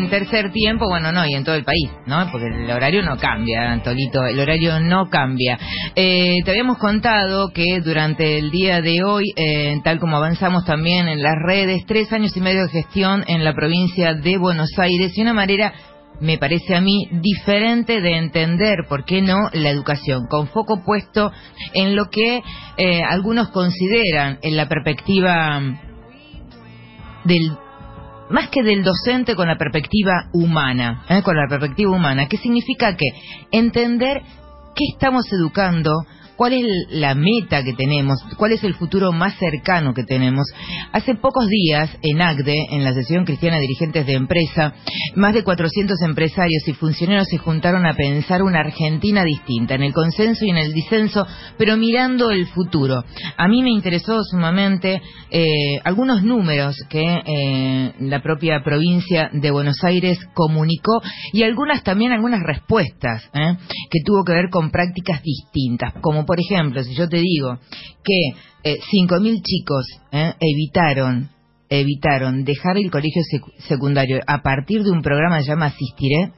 eh, tercer tiempo, bueno, no, y en todo el país, ¿no? Porque el horario no cambia, Antolito, el horario no cambia. Eh, te habíamos contado que durante el día de hoy, eh, tal como avanzamos también en las redes, tres años y medio de gestión en la provincia de Buenos Aires y una manera me parece a mí diferente de entender, ¿por qué no?, la educación, con foco puesto en lo que eh, algunos consideran en la perspectiva del más que del docente con la perspectiva humana, ¿eh? con la perspectiva humana, ¿qué significa que entender qué estamos educando, cuál es la meta que tenemos, cuál es el futuro más cercano que tenemos. Hace pocos días, en ACDE, en la sesión cristiana de dirigentes de empresa, más de 400 empresarios y funcionarios se juntaron a pensar una Argentina distinta, en el consenso y en el disenso, pero mirando el futuro. A mí me interesó sumamente eh, algunos números que eh, la propia provincia de Buenos Aires comunicó y algunas también algunas respuestas eh, que tuvo que ver con prácticas distintas, como por ejemplo, si yo te digo que eh, 5.000 chicos eh, evitaron evitaron dejar el colegio secundario a partir de un programa que se llama Asistiré,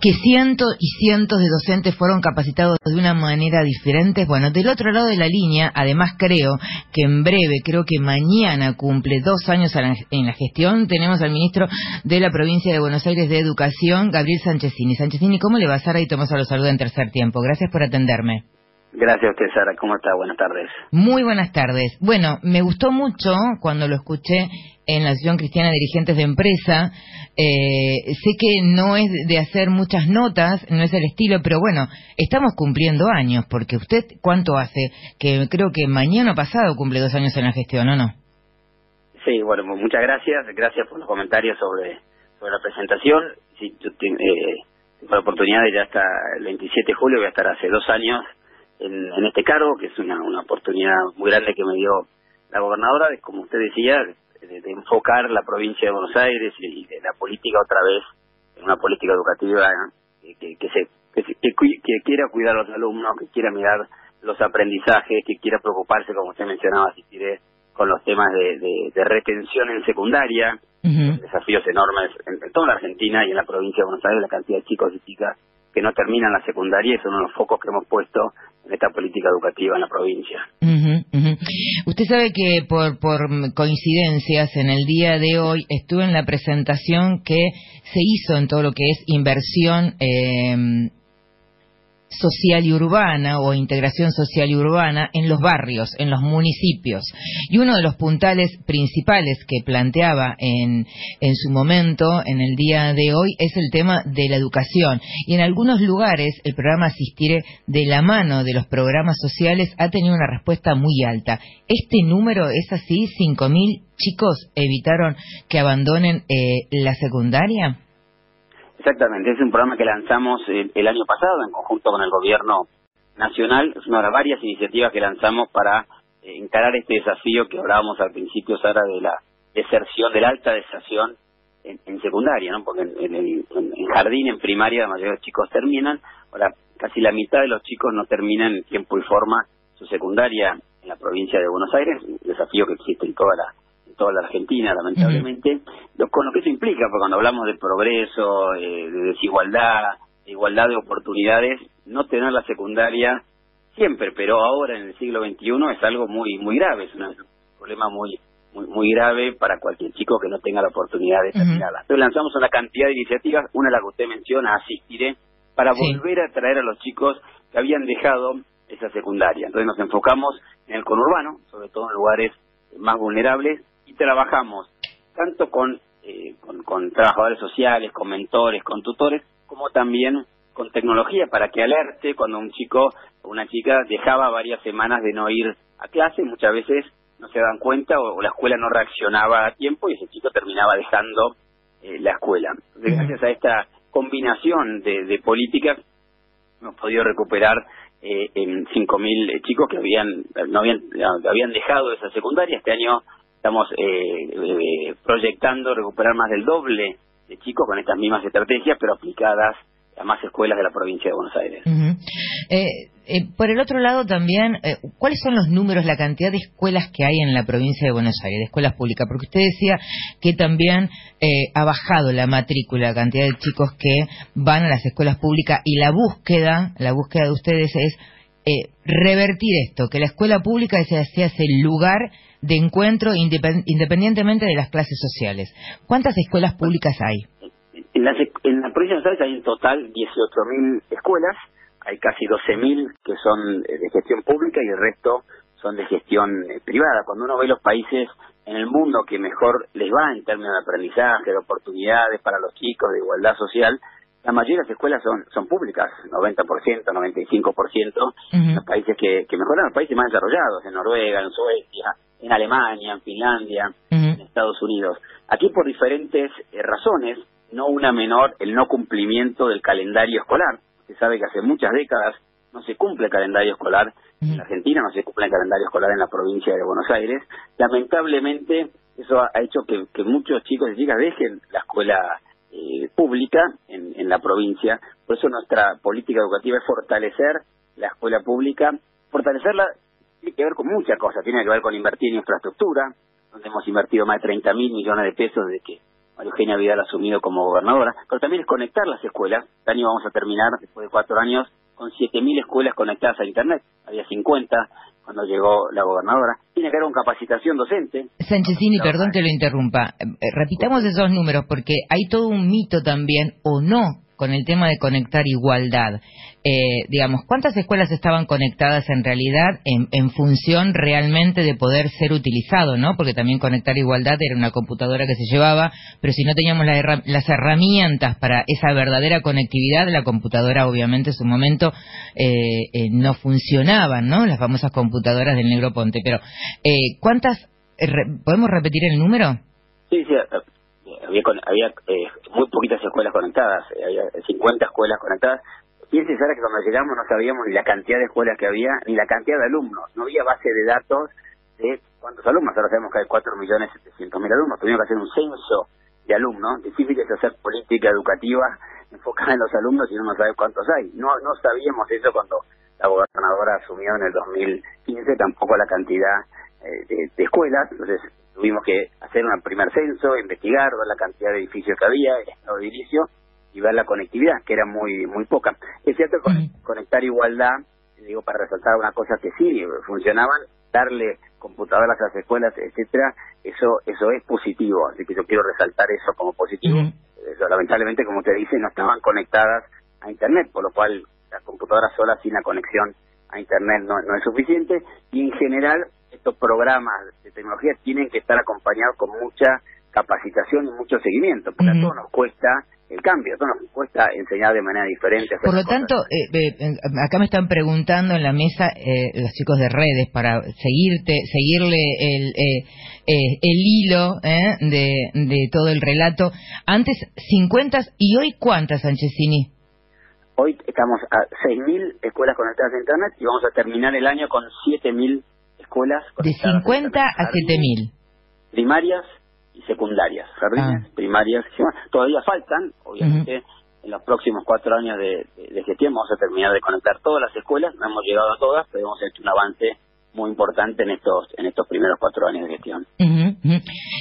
que cientos y cientos de docentes fueron capacitados de una manera diferente. Bueno, del otro lado de la línea, además creo que en breve, creo que mañana cumple dos años en la gestión, tenemos al ministro de la provincia de Buenos Aires de Educación, Gabriel Sanchezini. Sanchezini, ¿cómo le va, Sara? Y Tomás a los saluda en tercer tiempo. Gracias por atenderme. Gracias a usted, Sara. ¿Cómo está? Buenas tardes. Muy buenas tardes. Bueno, me gustó mucho cuando lo escuché en la Asociación Cristiana de Dirigentes de Empresa. Eh, sé que no es de hacer muchas notas, no es el estilo, pero bueno, estamos cumpliendo años, porque usted, ¿cuánto hace? Que creo que mañana pasado cumple dos años en la gestión, ¿o no? Sí, bueno, muchas gracias. Gracias por los comentarios sobre, sobre la presentación. Sí, yo eh, la oportunidad de ya hasta el 27 de julio, voy a estar hace dos años en, este cargo, que es una, una oportunidad muy grande que me dio la gobernadora, de, como usted decía, de, enfocar la provincia de Buenos Aires y, de la política otra vez en una política educativa que, que, se, que, quiera cuidar a los alumnos, que quiera mirar los aprendizajes, que quiera preocuparse, como usted mencionaba, si quiere, con los temas de, de, retención en secundaria, desafíos enormes en, toda la Argentina y en la provincia de Buenos Aires, la cantidad de chicos y chicas que no terminan la secundaria, es uno de los focos que hemos puesto en esta política educativa en la provincia. Usted sabe que por, por coincidencias en el día de hoy estuve en la presentación que se hizo en todo lo que es inversión eh, social y urbana o integración social y urbana en los barrios, en los municipios. Y uno de los puntales principales que planteaba en, en su momento, en el día de hoy, es el tema de la educación. Y en algunos lugares el programa Asistiré de la mano de los programas sociales ha tenido una respuesta muy alta. ¿Este número es así? ¿5.000 chicos evitaron que abandonen eh, la secundaria? Exactamente, es un programa que lanzamos el, año pasado en conjunto con el gobierno nacional. Es una varias iniciativas que lanzamos para eh, encarar este desafío que hablábamos al principio, Sara, de la deserción, de la alta deserción en, secundaria, ¿no? Porque en, el jardín, en primaria, la mayoría de los chicos terminan. Ahora, casi la mitad de los chicos no terminan en tiempo y forma su secundaria en la provincia de Buenos Aires, un desafío que existe en toda la toda la Argentina, lamentablemente, con lo que eso implica, porque cuando hablamos de progreso, eh, de desigualdad, de igualdad de oportunidades, no tener la secundaria siempre, pero ahora en el siglo XXI es algo muy muy grave, es un problema muy muy, muy grave para cualquier chico que no tenga la oportunidad de terminarla. Entonces lanzamos una cantidad de iniciativas, una de la que usted menciona, Asistiré, para volver a traer a los chicos que habían dejado esa secundaria. Entonces nos enfocamos en el conurbano, sobre todo en lugares más vulnerables, y trabajamos tanto eh, con, con, trabajadores sociales, con mentores, con tutores, como también con tecnología para que alerte cuando un chico o una chica dejaba varias semanas de no ir a clase, muchas veces no se dan cuenta o, la escuela no reaccionaba a tiempo y ese chico terminaba dejando eh, la escuela. gracias a esta combinación de, políticas hemos podido recuperar eh, en 5.000 chicos que habían no habían habían dejado esa secundaria. Este año estamos proyectando recuperar más del doble de chicos con estas mismas estrategias, pero aplicadas a más escuelas de la provincia de Buenos Aires. Eh, eh, por el otro lado también, eh, ¿cuáles son los números, la cantidad de escuelas que hay en la provincia de Buenos Aires, de escuelas públicas? Porque usted decía que también ha bajado la matrícula, la cantidad de chicos que van a las escuelas públicas y la búsqueda, la búsqueda de ustedes es revertir esto, que la escuela pública sea, sea el lugar de encuentro independientemente de las clases sociales. ¿Cuántas escuelas públicas hay? En la, en la provincia de hay en total 18.000 escuelas, hay casi 12.000 que son eh, de gestión pública y el resto son de gestión eh, privada. Cuando uno ve los países en el mundo que mejor les va en términos de aprendizaje, de oportunidades para los chicos, de igualdad social, la mayoría de las escuelas son, son públicas, 90%, 95%, uh los países que, que mejoran, los países más desarrollados, en Noruega, en Suecia, en Alemania, en Finlandia, en Estados Unidos. Aquí por diferentes eh, razones, no una menor el no cumplimiento del calendario escolar. Se sabe que hace muchas décadas no se cumple el calendario escolar en Argentina, no se cumple el calendario escolar en la provincia de Buenos Aires. Lamentablemente, eso ha hecho que, muchos chicos y chicas dejen la escuela eh, pública en, en la provincia. Por eso nuestra política educativa es fortalecer la escuela pública, fortalecerla tiene que ver con muchas cosas, tiene que ver con invertir en infraestructura, donde hemos invertido más de 30 mil millones de pesos desde que María Eugenia Vidal asumido como gobernadora, pero también es conectar las escuelas. Este año vamos a terminar, después de cuatro años, con 7.000 escuelas conectadas a Internet. Había 50 cuando llegó la gobernadora. Tiene que haber una capacitación docente. Sanchezini, perdón que lo interrumpa. Eh, repitamos esos números porque hay todo un mito también, o no, con el tema de conectar igualdad. Eh, digamos, ¿cuántas escuelas estaban conectadas en realidad en, función realmente de poder ser utilizado, ¿no? Porque también conectar igualdad era una computadora que se llevaba, pero si no teníamos las herramientas para esa verdadera conectividad, la computadora obviamente en su momento eh, eh, no funcionaban, ¿no? Las famosas computadoras del Negro Ponte. Pero, ¿cuántas, podemos repetir el número? Sí, sí, había, había eh, muy poquitas escuelas conectadas, eh, había 50 escuelas conectadas. Piense, Sara, que cuando llegamos no sabíamos ni la cantidad de escuelas que había, ni la cantidad de alumnos. No había base de datos de cuántos alumnos. Ahora sabemos que hay 4.700.000 alumnos. Tuvimos que hacer un censo de alumnos. Difícil es hacer política educativa enfocada en los alumnos y uno no sabe cuántos hay. No, no sabíamos eso cuando la gobernadora asumió en el 2015, tampoco la cantidad eh, de, de escuelas. Entonces, tuvimos que hacer un primer censo, investigar, ver la cantidad de edificios que había, el estado de edilicio y ver la conectividad, que era muy muy poca. Es cierto conectar igualdad, digo para resaltar una cosa que sí funcionaban, darle computadoras a las escuelas, etcétera, eso eso es positivo, así que yo quiero resaltar eso como positivo. Eso, lamentablemente, como usted dice, no estaban conectadas a internet, por lo cual las computadoras solas sin la conexión a internet no, no es suficiente y en general estos programas de tecnología tienen que estar acompañados con mucha capacitación y mucho seguimiento, porque a todos nos cuesta el cambio, a todos nos cuesta enseñar de manera diferente. Por lo tanto, eh, eh, acá me están preguntando en la mesa eh, los chicos de redes para seguirte, seguirle el, el hilo de, de todo el relato. Antes 50 y hoy cuántas, Sanchezini? Hoy estamos a 6.000 escuelas conectadas a Internet y vamos a terminar el año con 7.000 escuelas. De 50 a 7000. Primarias y secundarias, jardines, ah. primarias. Todavía faltan, obviamente, en los próximos cuatro años de, gestión vamos a terminar de conectar todas las escuelas. No hemos llegado a todas, pero hemos hecho un avance muy importante en estos en estos primeros cuatro años de gestión.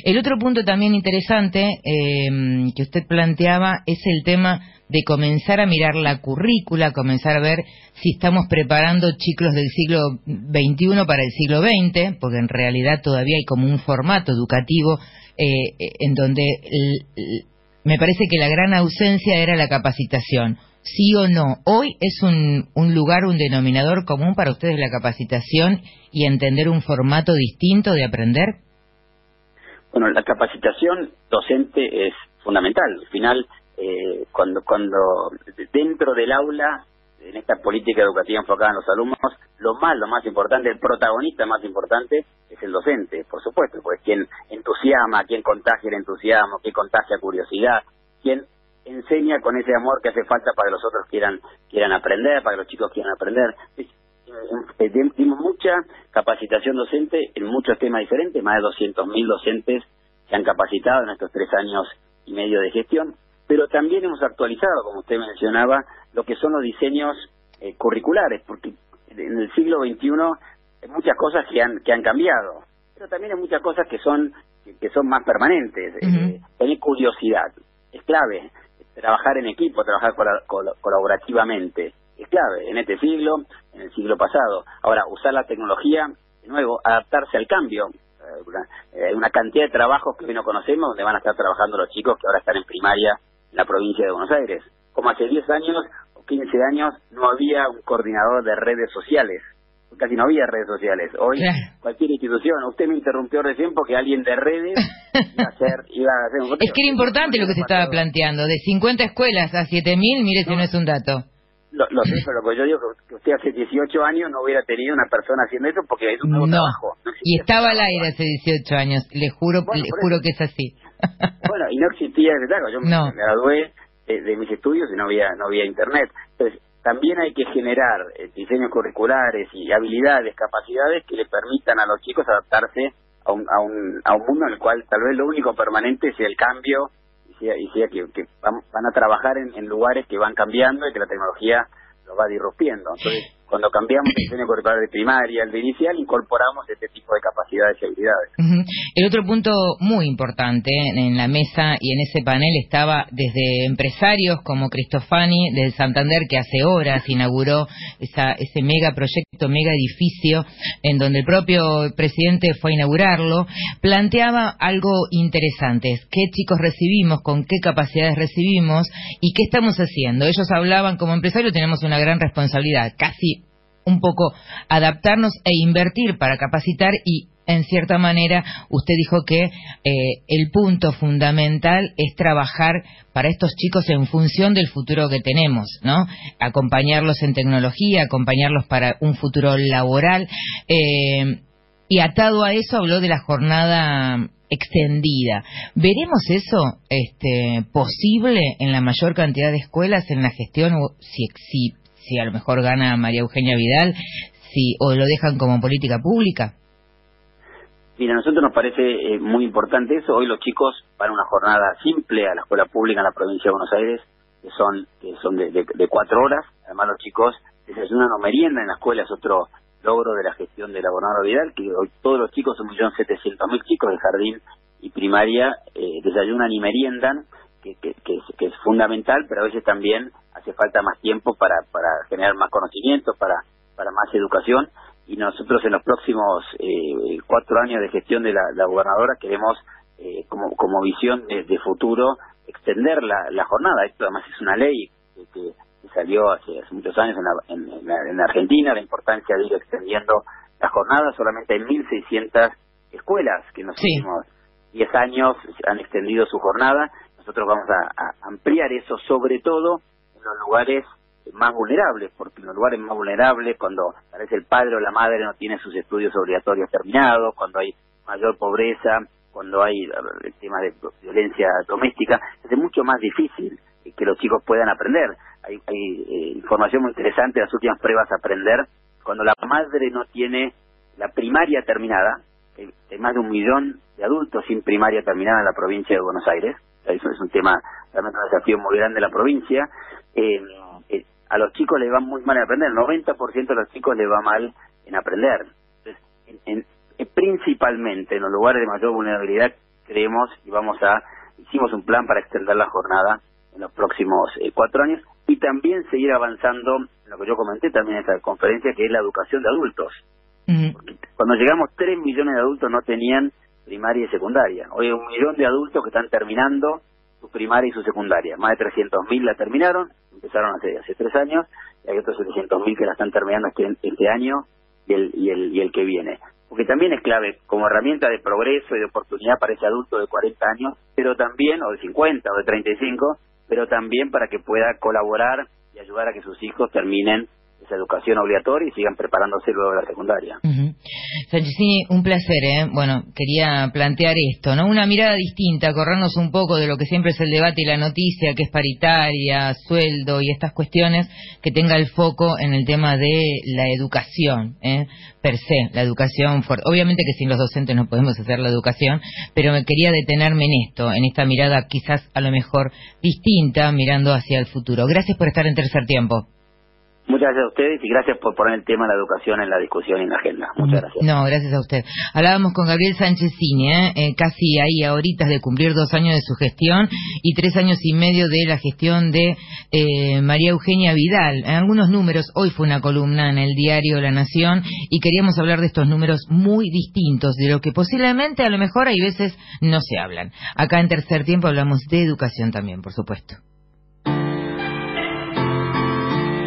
El otro punto también interesante eh, que usted planteaba es el tema de comenzar a mirar la currícula, comenzar a ver si estamos preparando chicos del siglo XXI para el siglo XX, porque en realidad todavía hay como un formato educativo eh, eh, en donde me parece que la gran ausencia era la capacitación. Sí o no, hoy es un, un lugar, un denominador común para ustedes la capacitación y entender un formato distinto de aprender. Bueno, la capacitación docente es fundamental. Al final, eh, cuando, cuando dentro del aula, en esta política educativa enfocada en los alumnos, lo más, lo más importante, el protagonista más importante es el docente, por supuesto, pues quien entusiasma, quien contagia el entusiasmo, quien contagia curiosidad, quien enseña con ese amor que hace falta para que los otros quieran quieran aprender, para que los chicos quieran aprender. Dimos mucha capacitación docente en muchos temas diferentes, más de 200.000 docentes se han capacitado en estos tres años y medio de gestión, pero también hemos actualizado, como usted mencionaba, lo que son los diseños eh, curriculares, porque en el siglo XXI hay muchas cosas que han, que han cambiado, pero también hay muchas cosas que son, que, son más permanentes. Eh, tener curiosidad es clave, trabajar en equipo, trabajar colaborativamente es clave en este siglo, en el siglo pasado. Ahora, usar la tecnología, de nuevo, adaptarse al cambio. Eh, una, cantidad de trabajos que hoy no conocemos, donde van a estar trabajando los chicos que ahora están en primaria la provincia de Buenos Aires. Como hace 10 años o 15 años no había un coordinador de redes sociales casi no había redes sociales. Hoy cualquier institución, usted me interrumpió recién porque alguien de redes iba a hacer, iba a hacer un Es que era importante lo que se estaba planteando, de 50 escuelas a 7000, mire si no es un dato. Lo, sé, pero yo digo que usted hace 18 años no hubiera tenido una persona haciendo eso porque es un nuevo trabajo. y estaba al aire hace 18 años, le juro, le juro que es así. Bueno, y no existía trabajo. Yo me gradué de, mis estudios y no había no había internet. Entonces, también hay que generar eh, diseños curriculares y habilidades, capacidades que le permitan a los chicos adaptarse a un, a un, a un mundo en el cual tal vez lo único permanente sea el cambio y sea, que, van, a trabajar en, en, lugares que van cambiando y que la tecnología lo va disrumpiendo. Entonces, cuando cambiamos el diseño curricular de primaria al de inicial, incorporamos este tipo de capacidades y habilidades. El otro punto muy importante en la mesa y en ese panel estaba desde empresarios como Cristofani del Santander, que hace horas inauguró esa, ese mega proyecto, mega edificio, en donde el propio presidente fue a inaugurarlo, planteaba algo interesante, qué chicos recibimos, con qué capacidades recibimos y qué estamos haciendo. Ellos hablaban como empresarios, tenemos una gran responsabilidad, casi un poco adaptarnos e invertir para capacitar y en cierta manera usted dijo que eh, el punto fundamental es trabajar para estos chicos en función del futuro que tenemos, ¿no? Acompañarlos en tecnología, acompañarlos para un futuro laboral. Eh, y atado a eso habló de la jornada extendida. ¿Veremos eso este, posible en la mayor cantidad de escuelas en la gestión? Si, si si a lo mejor gana María Eugenia Vidal, si o lo dejan como política pública? Mira, a nosotros nos parece eh, muy importante eso. Hoy los chicos van una jornada simple a la escuela pública en la provincia de Buenos Aires, que son que son de, de, cuatro horas. Además, los chicos desayunan o merienda en la escuela, es otro logro de la gestión de la gobernadora Vidal, que hoy todos los chicos, un millón setecientos mil chicos de jardín y primaria, eh, desayunan y meriendan, que, que, que es fundamental, pero a veces también hace falta más tiempo para, para generar más conocimiento, para, para más educación y nosotros en los próximos eh, cuatro años de gestión de la, gobernadora queremos eh, como, como visión de, futuro extender la, la, jornada. Esto además es una ley que, salió hace, muchos años en, en, Argentina, la importancia de ir extendiendo la jornada. Solamente hay 1.600 escuelas que en los últimos 10 años han extendido su jornada. Nosotros vamos a ampliar eso sobre todo en los lugares más vulnerables, porque en los lugares más vulnerables, cuando parece el padre o la madre no tiene sus estudios obligatorios terminados, cuando hay mayor pobreza, cuando hay eh, temas de violencia doméstica, es mucho más difícil que los chicos puedan aprender. Hay, eh, información muy interesante, las últimas pruebas a aprender, cuando la madre no tiene la primaria terminada, hay más de un millón de adultos sin primaria terminada en la provincia de Buenos Aires, eso es un tema, realmente un desafío muy grande de la provincia, eh, eh, a los chicos les va muy mal en aprender, el 90% de los chicos les va mal en aprender. Entonces, principalmente en los lugares de mayor vulnerabilidad creemos y vamos a, hicimos un plan para extender la jornada en los próximos eh, cuatro años y también seguir avanzando en lo que yo comenté también en esta conferencia, que es la educación de adultos. Cuando llegamos, tres millones de adultos no tenían primaria y secundaria. Hoy hay un millón de adultos que están terminando su primaria y su secundaria. Más de 300.000 la terminaron, empezaron hace, hace tres años, y hay otros 700.000 que la están terminando este, este año y el, y, el, y el que viene. Porque también es clave como herramienta de progreso y de oportunidad para ese adulto de 40 años, pero también, o de 50 o de 35, pero también para que pueda colaborar y ayudar a que sus hijos terminen esa educación obligatoria y sigan preparándose luego de la secundaria. Un placer, ¿eh? Bueno, quería plantear esto, ¿no? Una mirada distinta, corrernos un poco de lo que siempre es el debate y la noticia, que es paritaria, sueldo y estas cuestiones, que tenga el foco en el tema de la educación, ¿eh? Per se, la educación. Obviamente que sin los docentes no podemos hacer la educación, pero me quería detenerme en esto, en esta mirada quizás a lo mejor distinta, mirando hacia el futuro. Gracias por estar en tercer tiempo. Muchas gracias a ustedes y gracias por poner el tema de la educación en la discusión y en la agenda. Muchas gracias. No, gracias a usted. Hablábamos con Gabriel Sánchez Cine, ¿eh? casi ahí ahorita de cumplir dos años de su gestión y tres años y medio de la gestión de eh, María Eugenia Vidal. En algunos números, hoy fue una columna en el diario La Nación y queríamos hablar de estos números muy distintos, de lo que posiblemente a lo mejor hay veces no se hablan. Acá en tercer tiempo hablamos de educación también, por supuesto.